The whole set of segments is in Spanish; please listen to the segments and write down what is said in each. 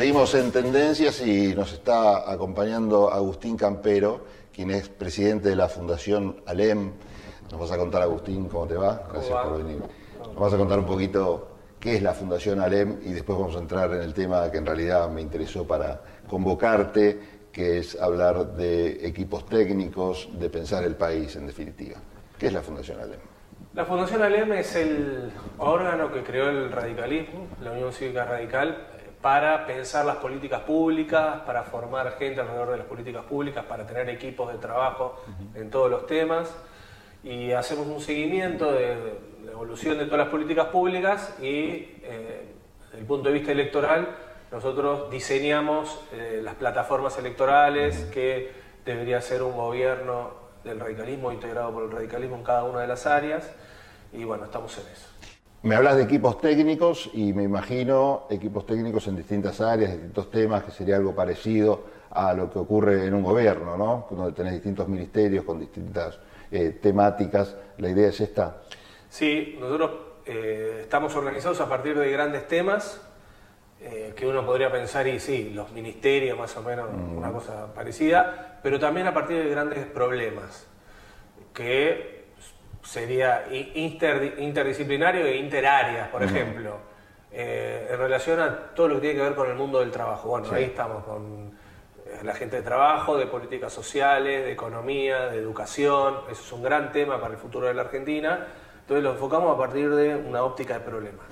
Seguimos en tendencias y nos está acompañando Agustín Campero, quien es presidente de la Fundación ALEM. Nos vas a contar, Agustín, cómo te va. Gracias por venir. Nos vas a contar un poquito qué es la Fundación ALEM y después vamos a entrar en el tema que en realidad me interesó para convocarte, que es hablar de equipos técnicos, de pensar el país en definitiva. ¿Qué es la Fundación ALEM? La Fundación ALEM es el órgano que creó el radicalismo, la Unión Cívica Radical, para pensar las políticas públicas, para formar gente alrededor de las políticas públicas, para tener equipos de trabajo en todos los temas. Y hacemos un seguimiento de la evolución de todas las políticas públicas y eh, desde el punto de vista electoral nosotros diseñamos eh, las plataformas electorales que debería ser un gobierno del radicalismo integrado por el radicalismo en cada una de las áreas y bueno, estamos en eso. Me hablas de equipos técnicos y me imagino equipos técnicos en distintas áreas, distintos temas, que sería algo parecido a lo que ocurre en un gobierno, ¿no? Donde tenés distintos ministerios con distintas eh, temáticas. ¿La idea es esta? Sí, nosotros eh, estamos organizados a partir de grandes temas eh, que uno podría pensar, y sí, los ministerios más o menos, mm. una cosa parecida, pero también a partir de grandes problemas que sería interdisciplinario e interáreas, por ejemplo, eh, en relación a todo lo que tiene que ver con el mundo del trabajo. Bueno, ahí estamos con eh, la gente de trabajo, de políticas sociales, de economía, de educación, eso es un gran tema para el futuro de la Argentina. Entonces lo enfocamos a partir de una óptica de problemas.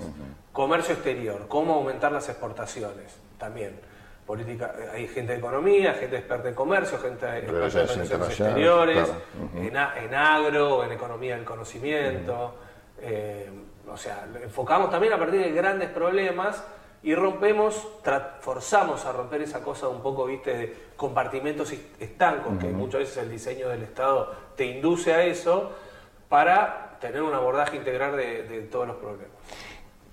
Comercio exterior, cómo aumentar las exportaciones también política, hay gente de economía, gente experta en comercio, gente experta en relaciones exteriores, en, agro, en economía del conocimiento. Eh, o sea, enfocamos también a partir de grandes problemas y rompemos, forzamos a romper esa cosa un poco, viste, de compartimentos estancos, que muchas veces el diseño del Estado te induce a eso, para tener un abordaje integral de, de todos los problemas.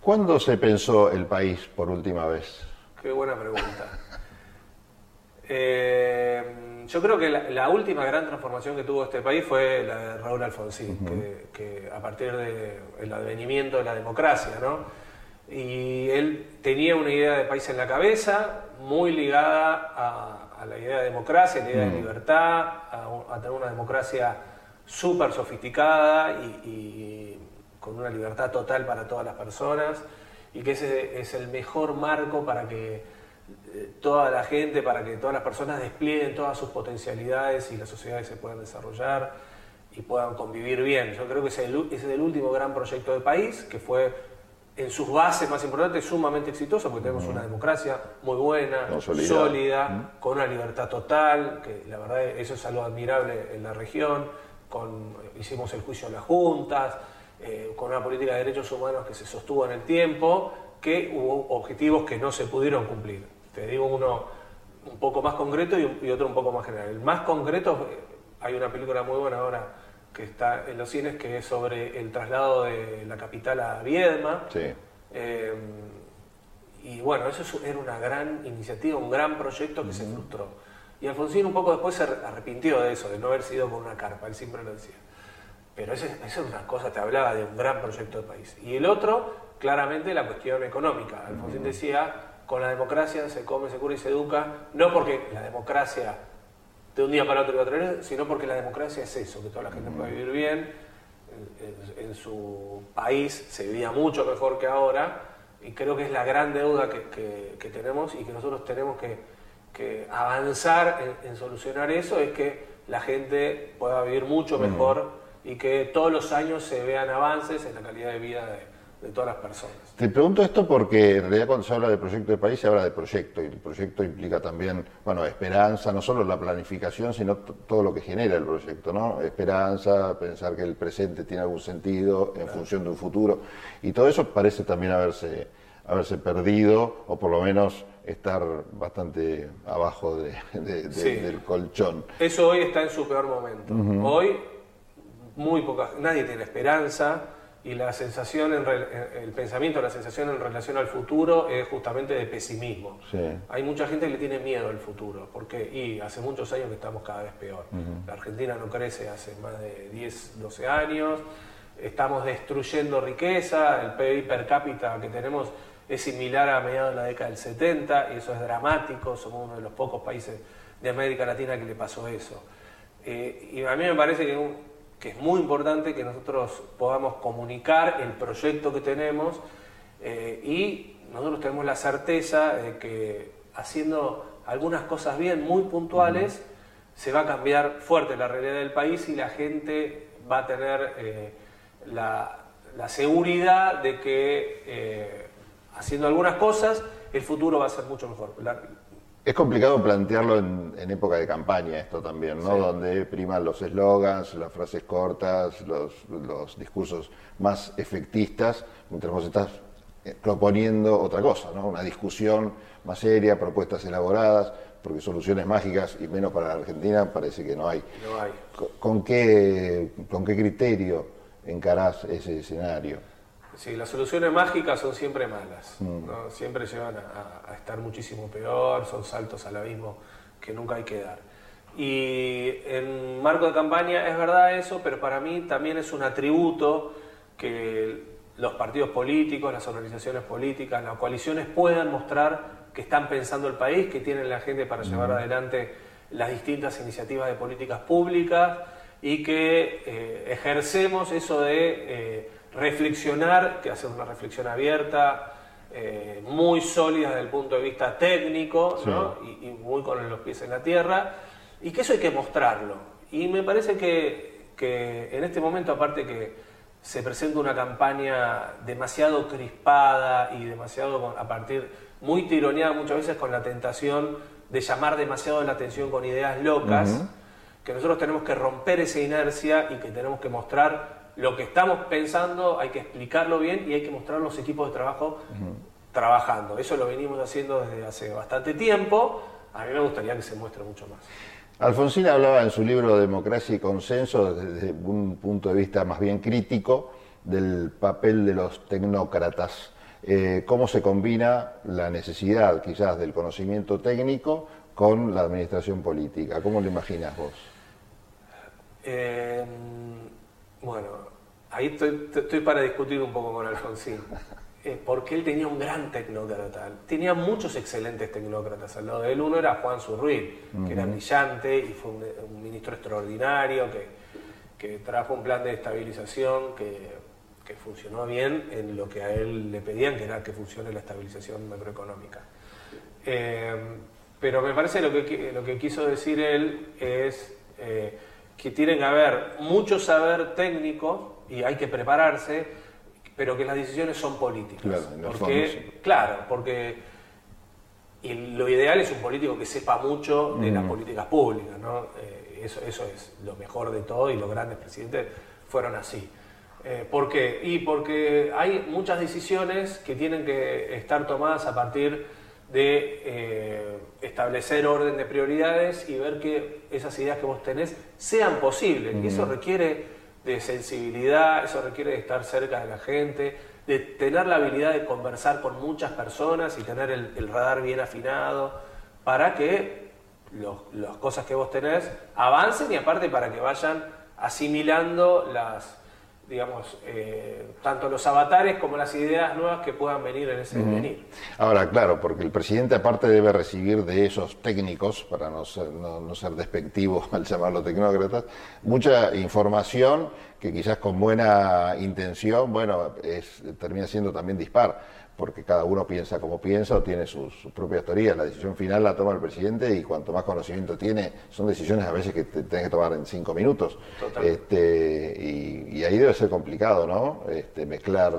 ¿Cuándo se pensó el país por última vez? Qué buena pregunta. Eh, yo creo que la, última gran transformación que tuvo este país fue la de Raúl Alfonsín, que, a partir del advenimiento de la democracia, ¿no? Y él tenía una idea de país en la cabeza, muy ligada a, la idea de democracia, a la idea de libertad, a, tener una democracia súper sofisticada y, con una libertad total para todas las personas, y que ese es el mejor marco para que toda la gente, para que todas las personas desplieguen todas sus potencialidades y las sociedades se puedan desarrollar y puedan convivir bien. Yo creo que ese es el, último gran proyecto de país que fue en sus bases más importantes sumamente exitoso porque tenemos una democracia muy buena, sólida, con una libertad total, que la verdad eso es algo admirable en la región, con, hicimos el juicio a las juntas, eh, con una política de derechos humanos que se sostuvo en el tiempo, que hubo objetivos que no se pudieron cumplir. Te digo uno un poco más concreto y, otro un poco más general. El más concreto, hay una película muy buena ahora que está en los cines que es sobre el traslado de la capital a Viedma. Sí. Eh, y bueno, eso era una gran iniciativa, un gran proyecto que se frustró. Y Alfonsín un poco después se arrepintió de eso, de no haber sido con una carpa, él siempre lo decía. Pero esa es una cosa, te hablaba de un gran proyecto de país. Y el otro, claramente, la cuestión económica. Alfonsín decía, con la democracia se come, se cura y se educa, no porque la democracia de un día para otro iba a traer, sino porque la democracia es eso, que toda la gente puede vivir bien, en, su país se vivía mucho mejor que ahora, y creo que es la gran deuda que, tenemos y que nosotros tenemos que, avanzar en, solucionar eso, es que la gente pueda vivir mucho mejor y que todos los años se vean avances en la calidad de vida de, de todas las personas. Te pregunto esto porque en realidad cuando se habla de proyecto de país se habla de proyecto y el proyecto implica también, bueno, esperanza, no solo la planificación, sino todo lo que genera el proyecto, ¿no? Esperanza, pensar que el presente tiene algún sentido en función de un futuro y todo eso parece también haberse, haberse perdido o por lo menos estar bastante abajo del colchón. Eso hoy está en su peor momento. Hoy muy poca, nadie tiene esperanza y la sensación, en, el pensamiento, la sensación en relación al futuro es justamente de pesimismo. Hay mucha gente que le tiene miedo al futuro, porque y hace muchos años que estamos cada vez peor. La Argentina no crece hace más de 10, 12 años, estamos destruyendo riqueza, el PIB per cápita que tenemos es similar a mediados de la década del 70 y eso es dramático, somos uno de los pocos países de América Latina que le pasó eso. Eh, y a mí me parece que, que, es muy importante que nosotros podamos comunicar el proyecto que tenemos eh, y nosotros tenemos la certeza de que haciendo algunas cosas bien, muy puntuales, se va a cambiar fuerte la realidad del país y la gente va a tener eh, la, seguridad de que haciendo algunas cosas el futuro va a ser mucho mejor. Es complicado plantearlo en, época de campaña esto también, ¿no? Donde priman los eslogans, las frases cortas, los, discursos más efectistas, mientras vos estás eh, proponiendo otra cosa, ¿no? Una discusión más seria, propuestas elaboradas, porque soluciones mágicas y menos para la Argentina parece que no hay. No hay. ¿Con qué, con qué criterio encarás ese escenario? Sí, las soluciones mágicas son siempre malas, mm. siempre llevan a, estar muchísimo peor, son saltos al abismo que nunca hay que dar. Y en marco de campaña es verdad eso, pero para mí también es un atributo que los partidos políticos, las organizaciones políticas, las coaliciones puedan mostrar que están pensando el país, que tienen la gente para llevar mm. adelante las distintas iniciativas de políticas públicas y que eh, ejercemos eso de... Eh, reflexionar, que hacer una reflexión abierta, eh, muy sólida desde el punto de vista técnico y, muy con los pies en la tierra, y que eso hay que mostrarlo. Y me parece que, que en este momento, aparte que se presenta una campaña demasiado crispada y demasiado a partir, muy tironeada muchas veces con la tentación de llamar demasiado la atención con ideas locas, que nosotros tenemos que romper esa inercia y que tenemos que mostrar lo que estamos pensando hay que explicarlo bien y hay que mostrar los equipos de trabajo trabajando. Eso lo venimos haciendo desde hace bastante tiempo. A mí me gustaría que se muestre mucho más. Alfonsín hablaba en su libro Democracia y Consenso desde un punto de vista más bien crítico del papel de los tecnócratas. Eh, ¿Cómo se combina la necesidad quizás del conocimiento técnico con la administración política? ¿Cómo lo imaginas vos? Eh, bueno, ahí estoy, para discutir un poco con Alfonsín. Eh, porque él tenía un gran tecnócrata. Tenía muchos excelentes tecnócratas. Al lado de él uno era Juan Surruil, que era brillante y fue un, ministro extraordinario que, que, trajo un plan de estabilización que, funcionó bien en lo que a él le pedían, que era que funcione la estabilización macroeconómica. Eh, pero me parece lo que, lo que quiso decir él es... Eh, que tienen que haber mucho saber técnico y hay que prepararse, pero que las decisiones son políticas. Claro, porque, claro, porque y lo ideal es un político que sepa mucho de las mm. políticas públicas, ¿no? Eh, eso, eso es lo mejor de todo y los grandes presidentes fueron así. Eh, ¿Por qué? Y porque hay muchas decisiones que tienen que estar tomadas a partir de eh, establecer orden de prioridades y ver que esas ideas que vos tenés sean posibles. Y eso requiere de sensibilidad, eso requiere de estar cerca de la gente, de tener la habilidad de conversar con muchas personas y tener el, radar bien afinado para que las cosas que vos tenés avancen y aparte para que vayan asimilando las, digamos, eh, tanto los avatares como las ideas nuevas que puedan venir en ese venir. Ahora, claro, porque el presidente aparte debe recibir de esos técnicos, para no ser, no, ser despectivo al llamarlo tecnócratas, mucha información que quizás con buena intención, bueno, es, termina siendo también dispar porque cada uno piensa como piensa o tiene sus, propias teorías. La decisión final la toma el presidente y cuanto más conocimiento tiene, son decisiones a veces que te que tomar en cinco minutos. Este, y, ahí debe ser complicado, ¿no? Este, mezclar.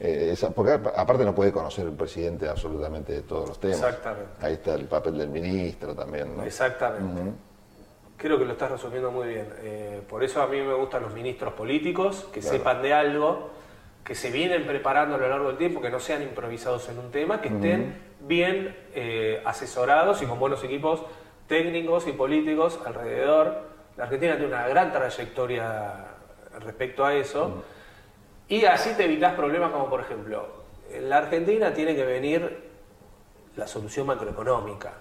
Eh, esa, porque aparte no puede conocer el presidente absolutamente de todos los temas. Exactamente. Ahí está el papel del ministro también, ¿no? Exactamente. Creo que lo estás resumiendo muy bien. Eh, por eso a mí me gustan los ministros políticos, que sepan de algo que se vienen preparando a lo largo del tiempo, que no sean improvisados en un tema, que estén bien eh, asesorados y con buenos equipos técnicos y políticos alrededor. La Argentina tiene una gran trayectoria respecto a eso. Y así te evitas problemas como, por ejemplo, en la Argentina tiene que venir la solución macroeconómica.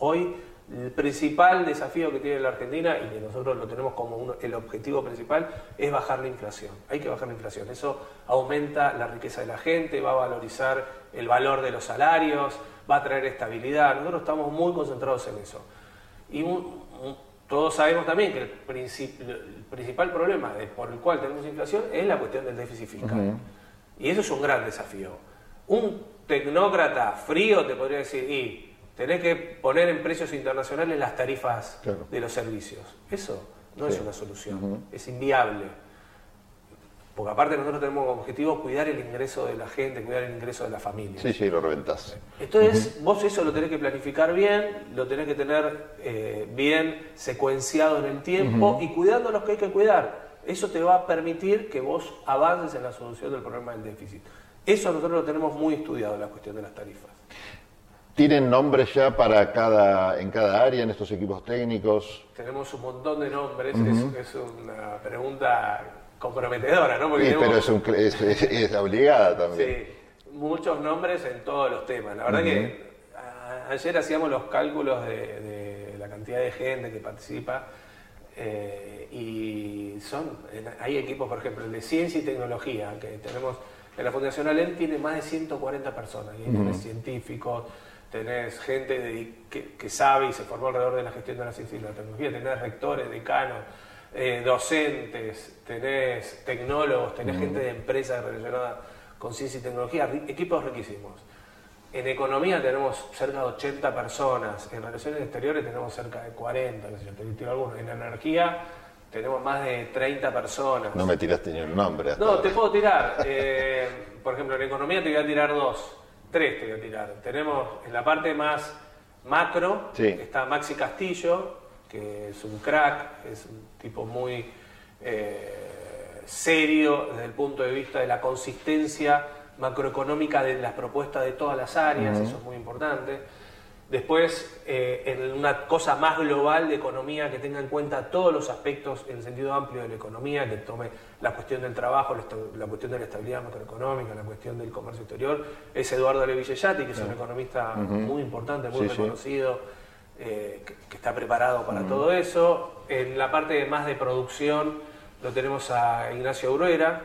hoy El principal desafío que tiene la Argentina, y que nosotros lo tenemos como el objetivo principal, es bajar la inflación. Hay que bajar la inflación. Eso aumenta la riqueza de la gente, va a valorizar el valor de los salarios, va a traer estabilidad. Nosotros estamos muy concentrados en eso. Y todos sabemos también que el, principal problema por el cual tenemos inflación es la cuestión del déficit fiscal. Y eso es un gran desafío. Un tecnócrata frío te podría decir, y tenés que poner en precios internacionales las tarifas de los servicios. Eso no es una solución, es inviable. Porque aparte nosotros tenemos como objetivo cuidar el ingreso de la gente, cuidar el ingreso de la familia. Sí, sí, lo reventás. Entonces, vos eso lo tenés que planificar bien, lo tenés que tener eh, bien secuenciado en el tiempo y cuidando los que hay que cuidar. Eso te va a permitir que vos avances en la solución del problema del déficit. Eso nosotros lo tenemos muy estudiado, la cuestión de las tarifas. ¿Tienen nombres ya para cada, en cada área, en estos equipos técnicos? Tenemos un montón de nombres, es, una pregunta comprometedora, ¿no? sí, pero es, obligada también. Sí, muchos nombres en todos los temas. La verdad que ayer hacíamos los cálculos de, la cantidad de gente que participa eh, y son, hay equipos, por ejemplo, el de ciencia y tecnología, que tenemos en la Fundación Alem tiene más de 140 personas, y científicos, tenés gente que, sabe y se formó alrededor de la gestión de la ciencia y la tecnología, tenés rectores, decanos, eh, docentes, tenés tecnólogos, tenés gente de empresas relacionada con ciencia y tecnología, equipos riquísimos. En economía tenemos cerca de 80 personas, en relaciones exteriores tenemos cerca de 40, En energía tenemos más de 30 personas. No me tiraste ni un nombre. no, te puedo tirar. Eh, por ejemplo, en economía te voy a tirar dos, tres te voy a tirar. Tenemos en la parte más macro, está Maxi Castillo, que es un crack, es un tipo muy eh, serio desde el punto de vista de la consistencia macroeconómica de las propuestas de todas las áreas, eso es muy importante. Después, eh, en una cosa más global de economía que tenga en cuenta todos los aspectos en el sentido amplio de la economía, que tome la cuestión del trabajo, la cuestión de la estabilidad macroeconómica, la cuestión del comercio exterior, es Eduardo Levillellati, que es un economista muy importante, muy reconocido, eh, que, está preparado para todo eso. En la parte más de producción lo tenemos a Ignacio Uruera,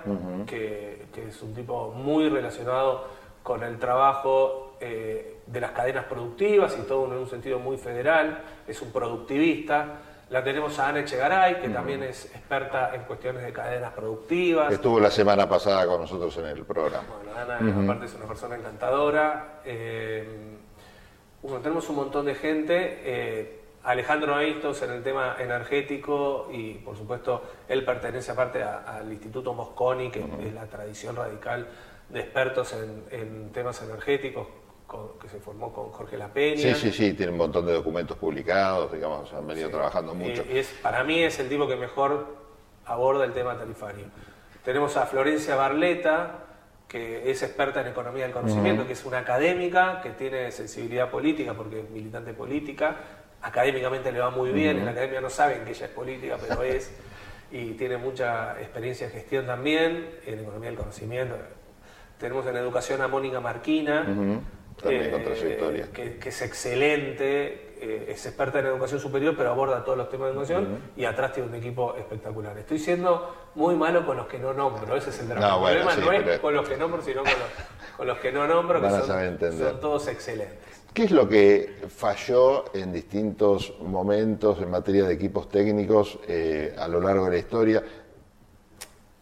que, que, es un tipo muy relacionado con el trabajo. Eh, de las cadenas productivas y todo en un sentido muy federal, es un productivista. La tenemos a Ana Echegaray, que también es experta en cuestiones de cadenas productivas. Estuvo la semana pasada con nosotros en el programa. Bueno, Ana aparte es una persona encantadora. Eh, bueno, tenemos un montón de gente. Eh, Alejandro Aistos en el tema energético y por supuesto él pertenece aparte al Instituto Mosconi, que es la tradición radical de expertos en, en temas energéticos, que se formó con Jorge La Peña. Sí, sí, sí, tiene un montón de documentos publicados, digamos, han venido trabajando mucho. es, para mí es el tipo que mejor aborda el tema tarifario. Tenemos a Florencia Barleta, que es experta en economía del conocimiento, que es una académica, que tiene sensibilidad política, porque es militante política, académicamente le va muy bien, en la academia no saben que ella es política, pero es, y tiene mucha experiencia en gestión también, en economía del conocimiento. Tenemos en educación a Mónica Marquina, eh, que, es excelente, eh, es experta en educación superior, pero aborda todos los temas de educación y atrás tiene un equipo espectacular. Estoy siendo muy malo con los que no nombro, ese es el drama. el problema no es con los que nombro, sino con los, que no nombro, que son, todos excelentes. ¿Qué es lo que falló en distintos momentos en materia de equipos técnicos eh, a lo largo de la historia?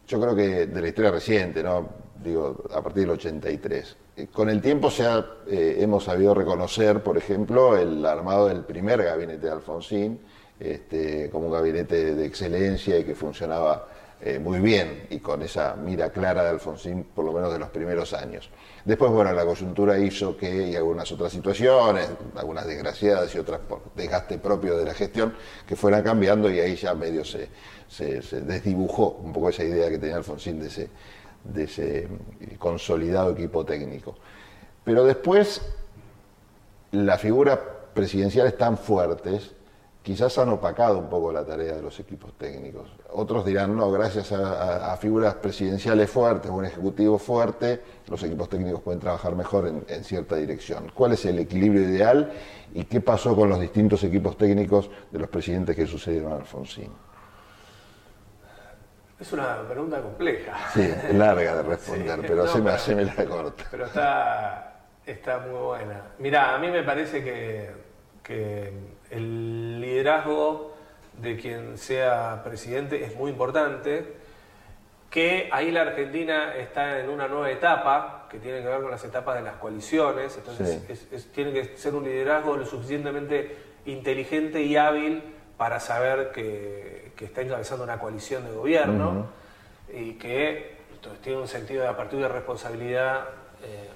Yo creo que de la historia reciente, ¿no? Digo, a partir del 83 con el tiempo se eh, hemos sabido reconocer, por ejemplo, el armado del primer gabinete de Alfonsín este, como un gabinete de excelencia y que funcionaba eh, muy bien y con esa mira clara de Alfonsín, por lo menos de los primeros años. Después, bueno, la coyuntura hizo que, y algunas otras situaciones, algunas desgraciadas y otras por desgaste propio de la gestión, que fueran cambiando y ahí ya medio se, se desdibujó un poco esa idea que tenía Alfonsín de ese de ese consolidado equipo técnico. Pero después las figuras presidenciales tan fuertes quizás han opacado un poco la tarea de los equipos técnicos. Otros dirán, no, gracias a, figuras presidenciales fuertes, un ejecutivo fuerte, los equipos técnicos pueden trabajar mejor en, cierta dirección. ¿Cuál es el equilibrio ideal y qué pasó con los distintos equipos técnicos de los presidentes que sucedieron a Alfonsín? Es una pregunta compleja. Sí, larga de responder, pero, se me, hace la corta. Pero está, está muy buena. Mira, a mí me parece que, que el liderazgo de quien sea presidente es muy importante, que ahí la Argentina está en una nueva etapa que tiene que ver con las etapas de las coaliciones, entonces tiene que ser un liderazgo lo suficientemente inteligente y hábil para saber que, está encabezando una coalición de gobierno y que tiene un sentido de apertura y de responsabilidad eh,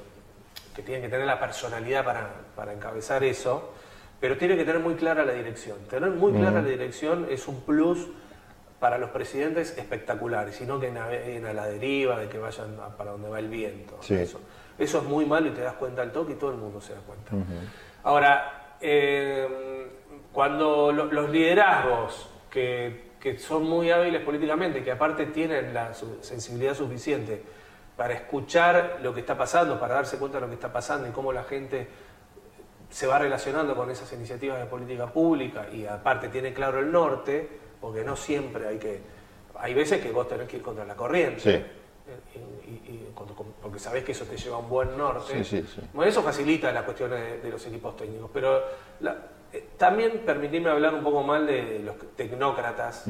que tiene que tener la personalidad para, para encabezar eso pero tiene que tener muy clara la dirección. Tener muy clara la dirección es un plus para los presidentes espectaculares, sino que naveguen a la deriva, de que vayan para donde va el viento. Eso, eso, es muy malo y te das cuenta al toque y todo el mundo se da cuenta. Ahora, eh, cuando los liderazgos que, que, son muy hábiles políticamente, que aparte tienen la sensibilidad suficiente para escuchar lo que está pasando, para darse cuenta de lo que está pasando y cómo la gente se va relacionando con esas iniciativas de política pública y aparte tiene claro el norte, porque no siempre hay que... Hay veces que vos tenés que ir contra la corriente. Sí. porque sabés que eso te lleva a un buen norte. Sí, bueno, eso facilita las cuestiones de, los equipos técnicos. Pero eh, también permitime hablar un poco mal de, los tecnócratas,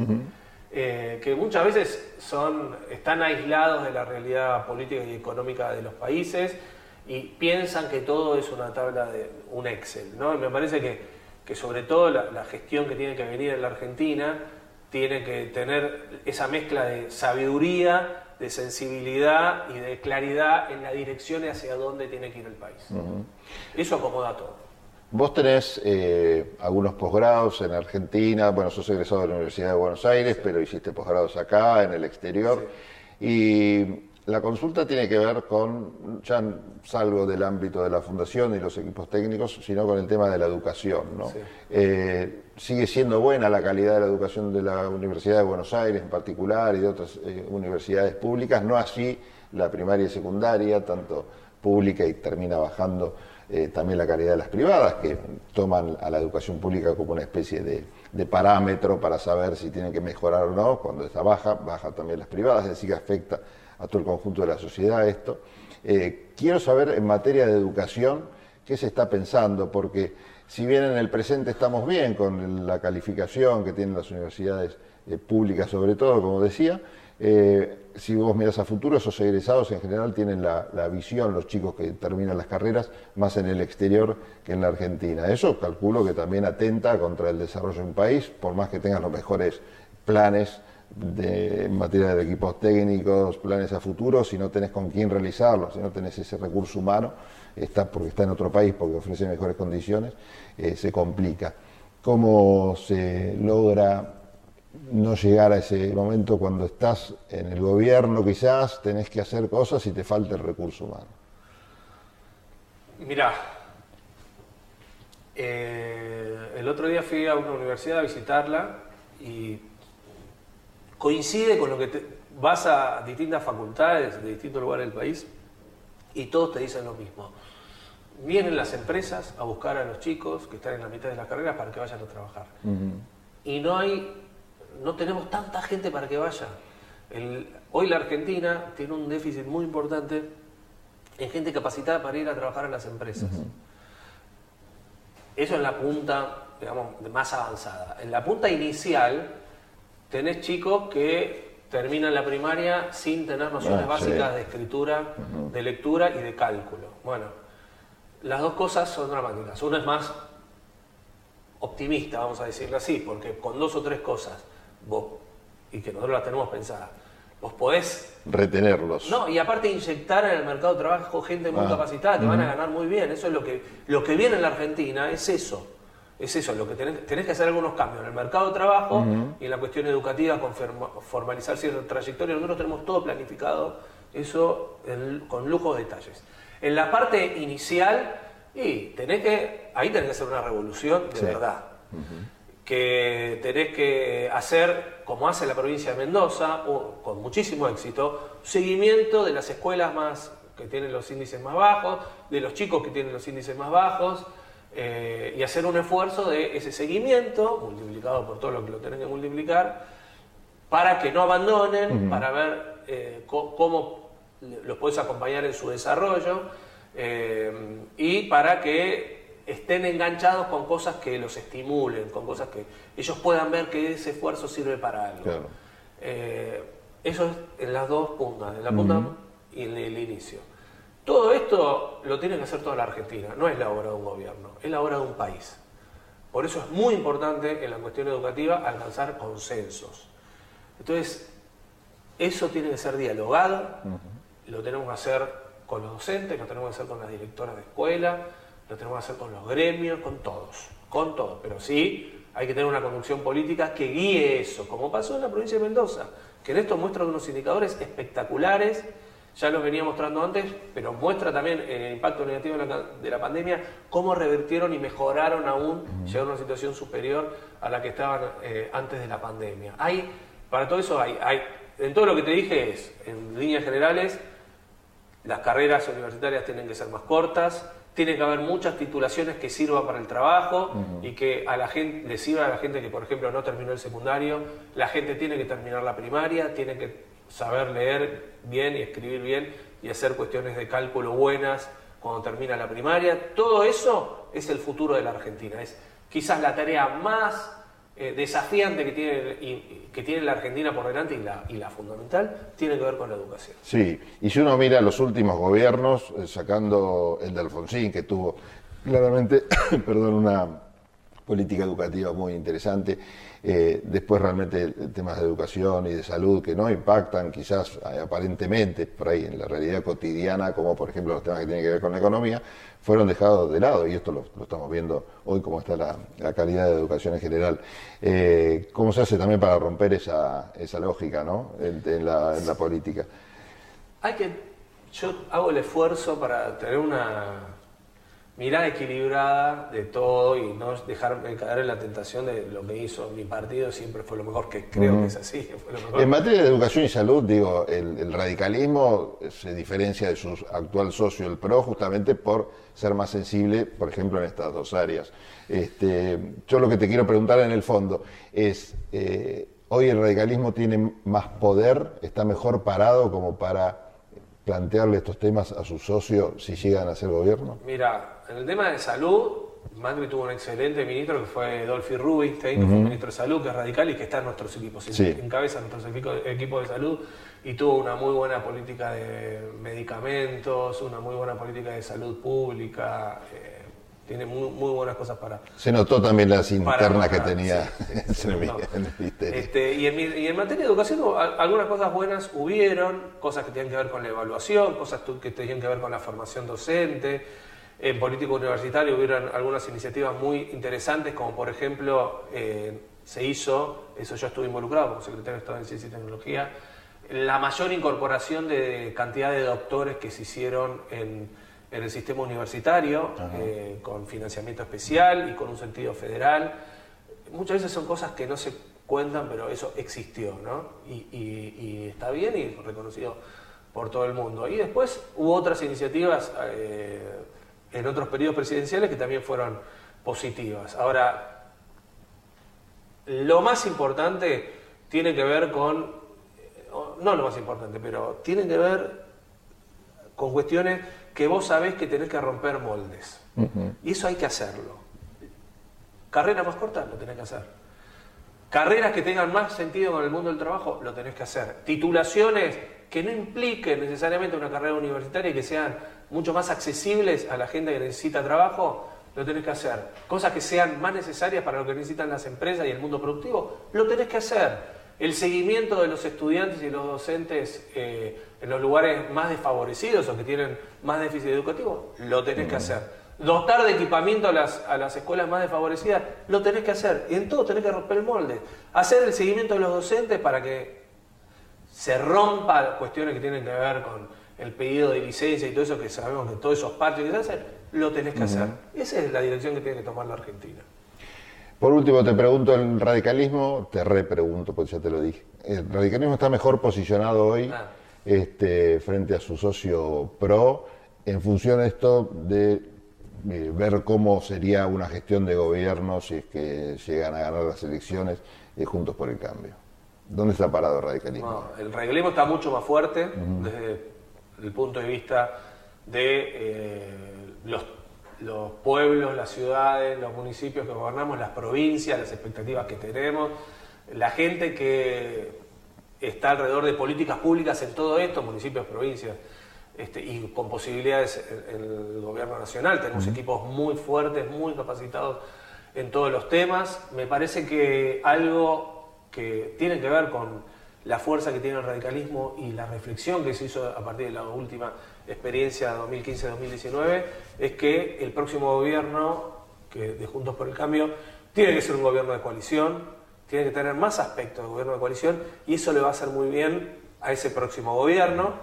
eh, que muchas veces son, están aislados de la realidad política y económica de los países y piensan que todo es una tabla de un Excel. ¿no? Y me parece que, que sobre todo la, gestión que tiene que venir en la Argentina tiene que tener esa mezcla de sabiduría, de sensibilidad y de claridad en la dirección hacia dónde tiene que ir el país. Eso acomoda todo. Vos tenés eh, algunos posgrados en Argentina, bueno, sos egresado de la Universidad de Buenos Aires, pero hiciste posgrados acá, en el exterior. Y la consulta tiene que ver con, ya salgo del ámbito de la fundación y los equipos técnicos, sino con el tema de la educación. Eh, sigue siendo buena la calidad de la educación de la Universidad de Buenos Aires en particular y de otras eh, universidades públicas, no así la primaria y secundaria, tanto pública y termina bajando eh, también la calidad de las privadas, que toman a la educación pública como una especie de, parámetro para saber si tienen que mejorar o no. Cuando está baja, baja también las privadas, es decir, que afecta a todo el conjunto de la sociedad esto. Eh, quiero saber en materia de educación qué se está pensando, porque si bien en el presente estamos bien con la calificación que tienen las universidades eh, públicas sobre todo, como decía, si vos miras a futuro, esos egresados en general tienen la, visión, los chicos que terminan las carreras, más en el exterior que en la Argentina. Eso calculo que también atenta contra el desarrollo de un país, por más que tengan los mejores planes de, en materia de equipos técnicos, planes a futuro, si no tenés con quién realizarlos, si no tenés ese recurso humano, está porque está en otro país, porque ofrece mejores condiciones, eh, se complica. ¿Cómo se logra no llegar a ese momento cuando estás en el gobierno quizás, tenés que hacer cosas y te falta el recurso humano? Mirá, eh, el otro día fui a una universidad a visitarla y coincide con lo que te, vas a distintas facultades de distintos lugares del país y todos te dicen lo mismo. Vienen las empresas a buscar a los chicos que están en la mitad de las carreras para que vayan a trabajar. Y no hay, no tenemos tanta gente para que vaya. hoy la Argentina tiene un déficit muy importante en gente capacitada para ir a trabajar en las empresas. Eso es la punta, digamos, más avanzada. En la punta inicial, tenés chicos que terminan la primaria sin tener nociones ah, básicas de escritura, de lectura y de cálculo. Bueno, las dos cosas son dramáticas. Uno es más optimista, vamos a decirlo así, porque con dos o tres cosas, vos, y que nosotros las tenemos pensadas, vos podés... Retenerlos. No, y aparte inyectar en el mercado de trabajo gente muy ah, capacitada, que van a ganar muy bien. Eso es lo que, lo que viene en la Argentina, es eso es eso, lo que tenés, tenés, que hacer algunos cambios en el mercado de trabajo y en la cuestión educativa con formalizar cierta trayectoria. Nosotros tenemos todo planificado, eso con lujos de detalles. En la parte inicial, y tenés que, ahí tenés que hacer una revolución de verdad. Que tenés que hacer, como hace la provincia de Mendoza, con muchísimo éxito, seguimiento de las escuelas más que tienen los índices más bajos, de los chicos que tienen los índices más bajos, eh, y hacer un esfuerzo de ese seguimiento, multiplicado por todo lo que lo tenés que multiplicar, para que no abandonen, para ver eh, cómo los puedes acompañar en su desarrollo eh, y para que estén enganchados con cosas que los estimulen, con cosas que ellos puedan ver que ese esfuerzo sirve para algo. eso es en las dos puntas, en la punta y en el inicio. Todo esto lo tiene que hacer toda la Argentina, no es la obra de un gobierno, es la obra de un país. Por eso es muy importante en la cuestión educativa alcanzar consensos. Entonces, eso tiene que ser dialogado, lo tenemos que hacer con los docentes, lo tenemos que hacer con las directoras de escuela, lo tenemos que hacer con los gremios, con todos, con todos. Pero sí, hay que tener una conducción política que guíe eso, como pasó en la provincia de Mendoza, que en esto muestra unos indicadores espectaculares ya lo venía mostrando antes, pero muestra también el impacto negativo de la, pandemia, cómo revertieron y mejoraron aún, llegaron a una situación superior a la que estaban eh, antes de la pandemia. Hay, para todo eso hay, hay, en todo lo que te dije es, en líneas generales, las carreras universitarias tienen que ser más cortas, tiene que haber muchas titulaciones que sirvan para el trabajo y que a la gente le sirva a la gente que, por ejemplo, no terminó el secundario. La gente tiene que terminar la primaria, tiene que saber leer bien y escribir bien y hacer cuestiones de cálculo buenas cuando termina la primaria. Todo eso es el futuro de la Argentina. Es quizás la tarea más eh, desafiante que tiene, que tiene la Argentina por delante y la, y la fundamental tiene que ver con la educación. Sí, y si uno mira los últimos gobiernos, eh, sacando el de Alfonsín, que tuvo claramente, perdón, una política educativa muy interesante, eh, después realmente temas de educación y de salud que no impactan quizás eh, aparentemente por ahí en la realidad cotidiana, como por ejemplo los temas que tienen que ver con la economía, fueron dejados de lado y esto lo, estamos viendo hoy como está la, calidad de educación en general. Eh, ¿Cómo se hace también para romper esa, esa lógica ¿no? en, la, en la política? Hay que, yo hago el esfuerzo para tener una mirada equilibrada de todo y no dejarme caer en la tentación de lo que hizo mi partido siempre fue lo mejor, que creo que es así. En materia de educación y salud, digo, el, radicalismo se diferencia de su actual socio, el PRO, justamente por ser más sensible, por ejemplo, en estas dos áreas. Este, yo lo que te quiero preguntar en el fondo es, eh, ¿hoy el radicalismo tiene más poder, está mejor parado como para plantearle estos temas a sus socios si llegan a ser gobierno? Mira, en el tema de salud, Macri tuvo un excelente ministro que fue Dolphy Rubinstein, que fue ministro de salud, que es radical y que está en nuestros equipos, sí. encabeza nuestros equipos de salud y tuvo una muy buena política de medicamentos, una muy buena política de salud pública. Eh, tiene muy, buenas cosas para. Se notó también las internas que tenía en el este, y, en, materia de educación, algunas cosas buenas hubieron, cosas que tenían que ver con la evaluación, cosas que tenían que ver con la formación docente. En político universitario hubieron algunas iniciativas muy interesantes, como por ejemplo eh, se hizo, eso yo estuve involucrado como secretario de Estado de Ciencia y Tecnología, la mayor incorporación de cantidad de doctores que se hicieron en en el sistema universitario, eh, con financiamiento especial y con un sentido federal. Muchas veces son cosas que no se cuentan, pero eso existió, ¿no? Y, está bien y reconocido por todo el mundo. Y después hubo otras iniciativas eh, en otros periodos presidenciales que también fueron positivas. Ahora, lo más importante tiene que ver con, no lo más importante, pero tiene que ver con cuestiones que vos sabés que tenés que romper moldes. Y eso hay que hacerlo. Carreras más cortas, lo tenés que hacer. Carreras que tengan más sentido con el mundo del trabajo, lo tenés que hacer. Titulaciones que no impliquen necesariamente una carrera universitaria y que sean mucho más accesibles a la gente que necesita trabajo, lo tenés que hacer. Cosas que sean más necesarias para lo que necesitan las empresas y el mundo productivo, lo tenés que hacer el seguimiento de los estudiantes y los docentes eh, en los lugares más desfavorecidos o que tienen más déficit educativo, lo tenés que hacer. Dotar de equipamiento a las, a las escuelas más desfavorecidas, lo tenés que hacer. Y en todo tenés que romper el molde. Hacer el seguimiento de los docentes para que se rompa cuestiones que tienen que ver con el pedido de licencia y todo eso que sabemos que todos esos parches que se hacen, lo tenés que hacer. Esa es la dirección que tiene que tomar la Argentina. Por último, te pregunto, el radicalismo, te repregunto, porque ya te lo dije, ¿el radicalismo está mejor posicionado hoy ah. este, frente a su socio PRO en función de esto de eh, ver cómo sería una gestión de gobierno si es que llegan a ganar las elecciones eh, juntos por el cambio? ¿Dónde está parado el radicalismo? el radicalismo está mucho más fuerte desde el punto de vista de eh, los, los, pueblos, las ciudades, los municipios que gobernamos, las provincias, las expectativas que tenemos, la gente que está alrededor de políticas públicas en todo esto, municipios, provincias, este, y con posibilidades en, el gobierno nacional. Tenemos equipos muy fuertes, muy capacitados en todos los temas. Me parece que algo que tiene que ver con la fuerza que tiene el radicalismo y la reflexión que se hizo a partir de la última experiencia 2015-2019 es que el próximo gobierno que de Juntos por el Cambio tiene que ser un gobierno de coalición, tiene que tener más aspectos de gobierno de coalición y eso le va a hacer muy bien a ese próximo gobierno.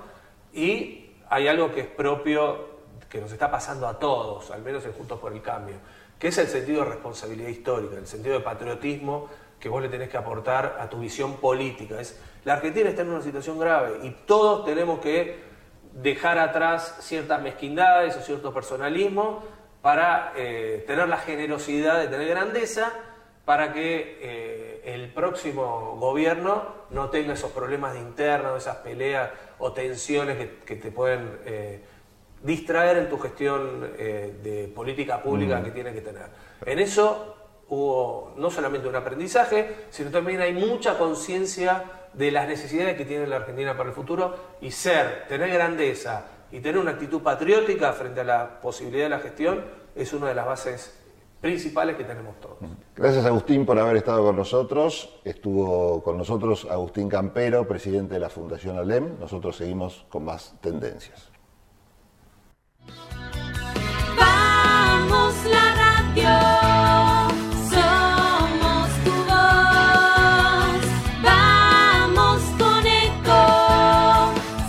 Y hay algo que es propio, que nos está pasando a todos, al menos en Juntos por el Cambio, que es el sentido de responsabilidad histórica, el sentido de patriotismo que vos le tenés que aportar a tu visión política. Es, la Argentina está en una situación grave y todos tenemos que dejar atrás ciertas mezquindades o cierto personalismo para eh, tener la generosidad de tener grandeza para que eh, el próximo gobierno no tenga esos problemas de interna, esas peleas o tensiones que, te pueden eh, distraer en tu gestión de política pública que tiene que tener. En eso hubo no solamente un aprendizaje, sino también hay mucha conciencia de las necesidades que tiene la Argentina para el futuro y ser, tener grandeza y tener una actitud patriótica frente a la posibilidad de la gestión es una de las bases principales que tenemos todos. Gracias Agustín por haber estado con nosotros. Estuvo con nosotros Agustín Campero, presidente de la Fundación ALEM. Nosotros seguimos con más tendencias.